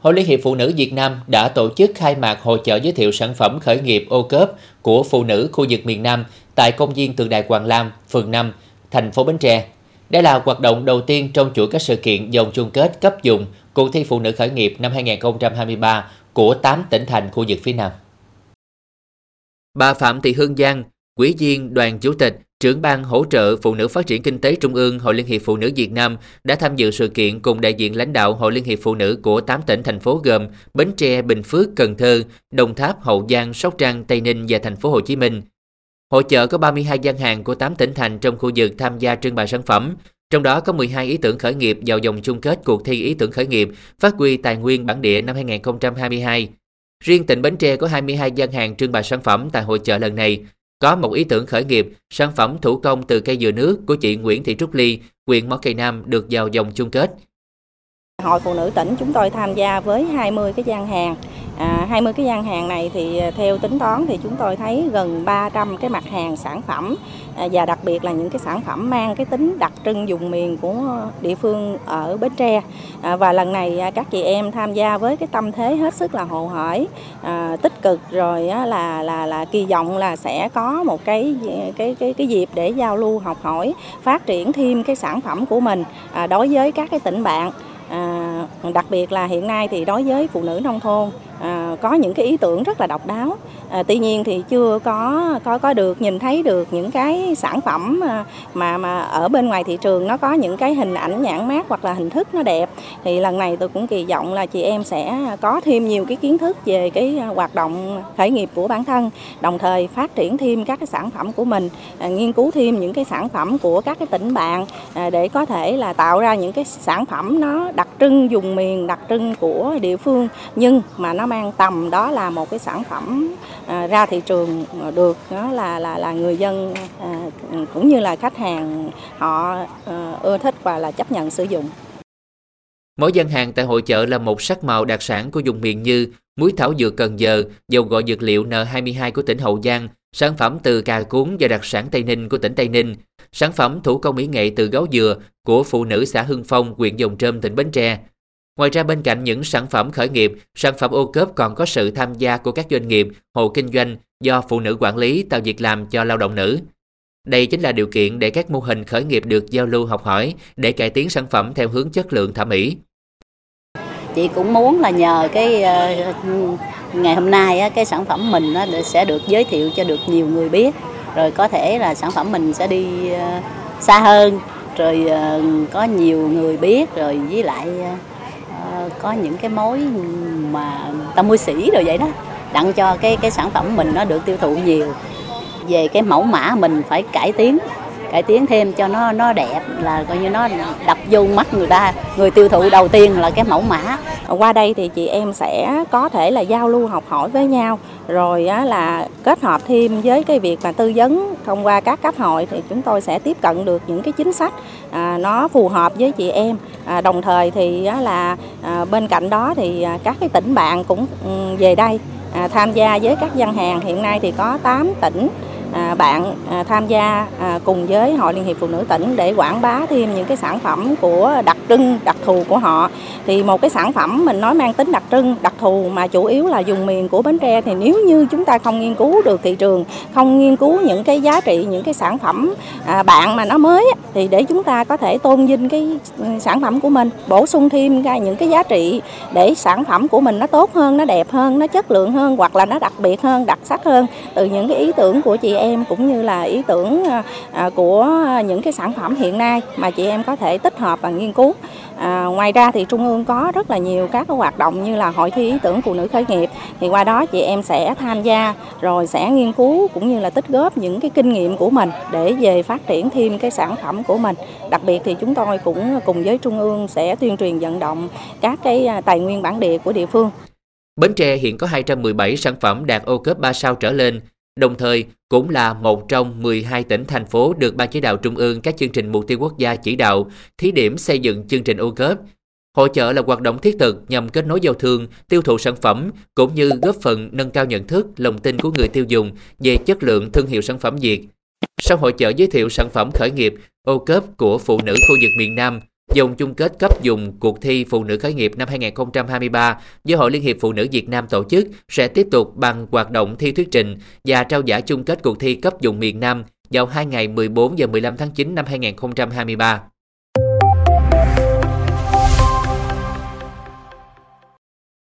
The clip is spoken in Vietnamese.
Hội Liên hiệp Phụ nữ Việt Nam đã tổ chức khai mạc hội chợ giới thiệu sản phẩm khởi nghiệp ô cớp của phụ nữ khu vực miền Nam tại công viên Tượng Đài Hoàng Lam, phường 5, thành phố Bến Tre. Đây là hoạt động đầu tiên trong chuỗi các sự kiện dòng chung kết cấp dùng cuộc thi phụ nữ khởi nghiệp năm 2023 của 8 tỉnh thành khu vực phía Nam. Bà Phạm Thị Hương Giang, Quý viên đoàn chủ tịch, trưởng ban hỗ trợ phụ nữ phát triển kinh tế Trung ương Hội Liên hiệp Phụ nữ Việt Nam đã tham dự sự kiện cùng đại diện lãnh đạo Hội Liên hiệp Phụ nữ của 8 tỉnh thành phố gồm Bến Tre, Bình Phước, Cần Thơ, Đồng Tháp, Hậu Giang, Sóc Trăng, Tây Ninh và thành phố Hồ Chí Minh. Hội chợ có 32 gian hàng của 8 tỉnh thành trong khu vực tham gia trưng bày sản phẩm, trong đó có 12 ý tưởng khởi nghiệp vào vòng chung kết cuộc thi ý tưởng khởi nghiệp phát huy tài nguyên bản địa năm 2022. Riêng tỉnh Bến Tre có 22 gian hàng trưng bày sản phẩm tại hội chợ lần này, có một ý tưởng khởi nghiệp, sản phẩm thủ công từ cây dừa nước của chị Nguyễn Thị Trúc Ly, huyện Mỏ Cây Nam được vào dòng chung kết. Hội Phụ nữ tỉnh chúng tôi tham gia với 20 cái gian hàng. À, 20 cái gian hàng này thì à, theo tính toán thì chúng tôi thấy gần 300 cái mặt hàng sản phẩm à, và đặc biệt là những cái sản phẩm mang cái tính đặc trưng dùng miền của địa phương ở Bến Tre. À, và lần này à, các chị em tham gia với cái tâm thế hết sức là hồ hởi, à, tích cực rồi á, là là là kỳ vọng là sẽ có một cái cái cái cái dịp để giao lưu học hỏi, phát triển thêm cái sản phẩm của mình à, đối với các cái tỉnh bạn. À, đặc biệt là hiện nay thì đối với phụ nữ nông thôn à, có những cái ý tưởng rất là độc đáo. À, tuy nhiên thì chưa có có có được nhìn thấy được những cái sản phẩm à, mà mà ở bên ngoài thị trường nó có những cái hình ảnh nhãn mát hoặc là hình thức nó đẹp. Thì lần này tôi cũng kỳ vọng là chị em sẽ có thêm nhiều cái kiến thức về cái à, hoạt động khởi nghiệp của bản thân đồng thời phát triển thêm các cái sản phẩm của mình à, nghiên cứu thêm những cái sản phẩm của các cái tỉnh bạn à, để có thể là tạo ra những cái sản phẩm nó đặc trưng dùng miền đặc trưng của địa phương. Nhưng mà nó mang tầm đó là một cái sản phẩm à, ra thị trường à, được đó là là là người dân à, cũng như là khách hàng họ ưa thích và là chấp nhận sử dụng. Mỗi gian hàng tại hội chợ là một sắc màu đặc sản của vùng miền như muối thảo dược Cần Giờ, dầu gội dược liệu N22 của tỉnh Hậu Giang, sản phẩm từ cà cuốn và đặc sản Tây Ninh của tỉnh Tây Ninh, sản phẩm thủ công mỹ nghệ từ gấu dừa của phụ nữ xã Hưng Phong, huyện Dòng Trơm, tỉnh Bến Tre, Ngoài ra bên cạnh những sản phẩm khởi nghiệp, sản phẩm ô cớp còn có sự tham gia của các doanh nghiệp, hộ kinh doanh do phụ nữ quản lý tạo việc làm cho lao động nữ. Đây chính là điều kiện để các mô hình khởi nghiệp được giao lưu học hỏi để cải tiến sản phẩm theo hướng chất lượng thẩm mỹ. Chị cũng muốn là nhờ cái ờ, ngày hôm nay cái sản phẩm mình sẽ được giới thiệu cho được nhiều người biết rồi có thể là sản phẩm mình sẽ đi ờ, xa hơn rồi ờ, có nhiều người biết rồi với lại Ờ, có những cái mối mà ta mua sỉ rồi vậy đó, đặng cho cái cái sản phẩm mình nó được tiêu thụ nhiều. Về cái mẫu mã mình phải cải tiến cải tiến thêm cho nó nó đẹp, là coi như nó đập vô mắt người ta. Người tiêu thụ đầu tiên là cái mẫu mã. Qua đây thì chị em sẽ có thể là giao lưu, học hỏi với nhau rồi á, là kết hợp thêm với cái việc mà tư vấn thông qua các cấp hội thì chúng tôi sẽ tiếp cận được những cái chính sách à, nó phù hợp với chị em. À, đồng thời thì á, là à, bên cạnh đó thì à, các cái tỉnh bạn cũng ừ, về đây à, tham gia với các gian hàng. Hiện nay thì có 8 tỉnh À, bạn à, tham gia à, cùng với Hội Liên hiệp Phụ nữ tỉnh để quảng bá thêm những cái sản phẩm của đặc trưng, đặc thù của họ. Thì một cái sản phẩm mình nói mang tính đặc trưng, đặc thù mà chủ yếu là dùng miền của Bến Tre thì nếu như chúng ta không nghiên cứu được thị trường, không nghiên cứu những cái giá trị, những cái sản phẩm bạn mà nó mới thì để chúng ta có thể tôn vinh cái ừ, sản phẩm của mình, bổ sung thêm ra những cái giá trị để sản phẩm của mình nó tốt hơn, nó đẹp hơn, nó chất lượng hơn hoặc là nó đặc biệt hơn, đặc sắc hơn từ những cái ý tưởng của chị em cũng như là ý tưởng ờ, à, của những cái sản phẩm hiện nay mà chị em có thể tích hợp và nghiên cứu. À, ngoài ra thì Trung ương có rất là nhiều các cái hoạt động như là hội thi ý tưởng phụ nữ khởi nghiệp thì qua đó chị em sẽ tham gia rồi sẽ nghiên cứu cũng như là tích góp những cái kinh nghiệm của mình để về phát triển thêm cái sản phẩm của mình. Đặc biệt thì chúng tôi cũng cùng với Trung ương sẽ tuyên truyền vận động các cái à, tài nguyên bản địa của địa phương. Bến Tre hiện có 217 sản phẩm đạt ô cấp 3 sao trở lên, đồng thời cũng là một trong 12 tỉnh thành phố được Ban chỉ đạo Trung ương các chương trình mục tiêu quốc gia chỉ đạo thí điểm xây dựng chương trình ô cớp. Hội trợ là hoạt động thiết thực nhằm kết nối giao thương, tiêu thụ sản phẩm cũng như góp phần nâng cao nhận thức, lòng tin của người tiêu dùng về chất lượng thương hiệu sản phẩm Việt. Sau hội trợ giới thiệu sản phẩm khởi nghiệp ô cớp của phụ nữ khu vực miền Nam, Dòng chung kết cấp dùng cuộc thi Phụ nữ khởi nghiệp năm 2023 do Hội Liên hiệp Phụ nữ Việt Nam tổ chức sẽ tiếp tục bằng hoạt động thi thuyết trình và trao giải chung kết cuộc thi cấp dùng miền Nam vào hai ngày 14 và 15 tháng 9 năm 2023.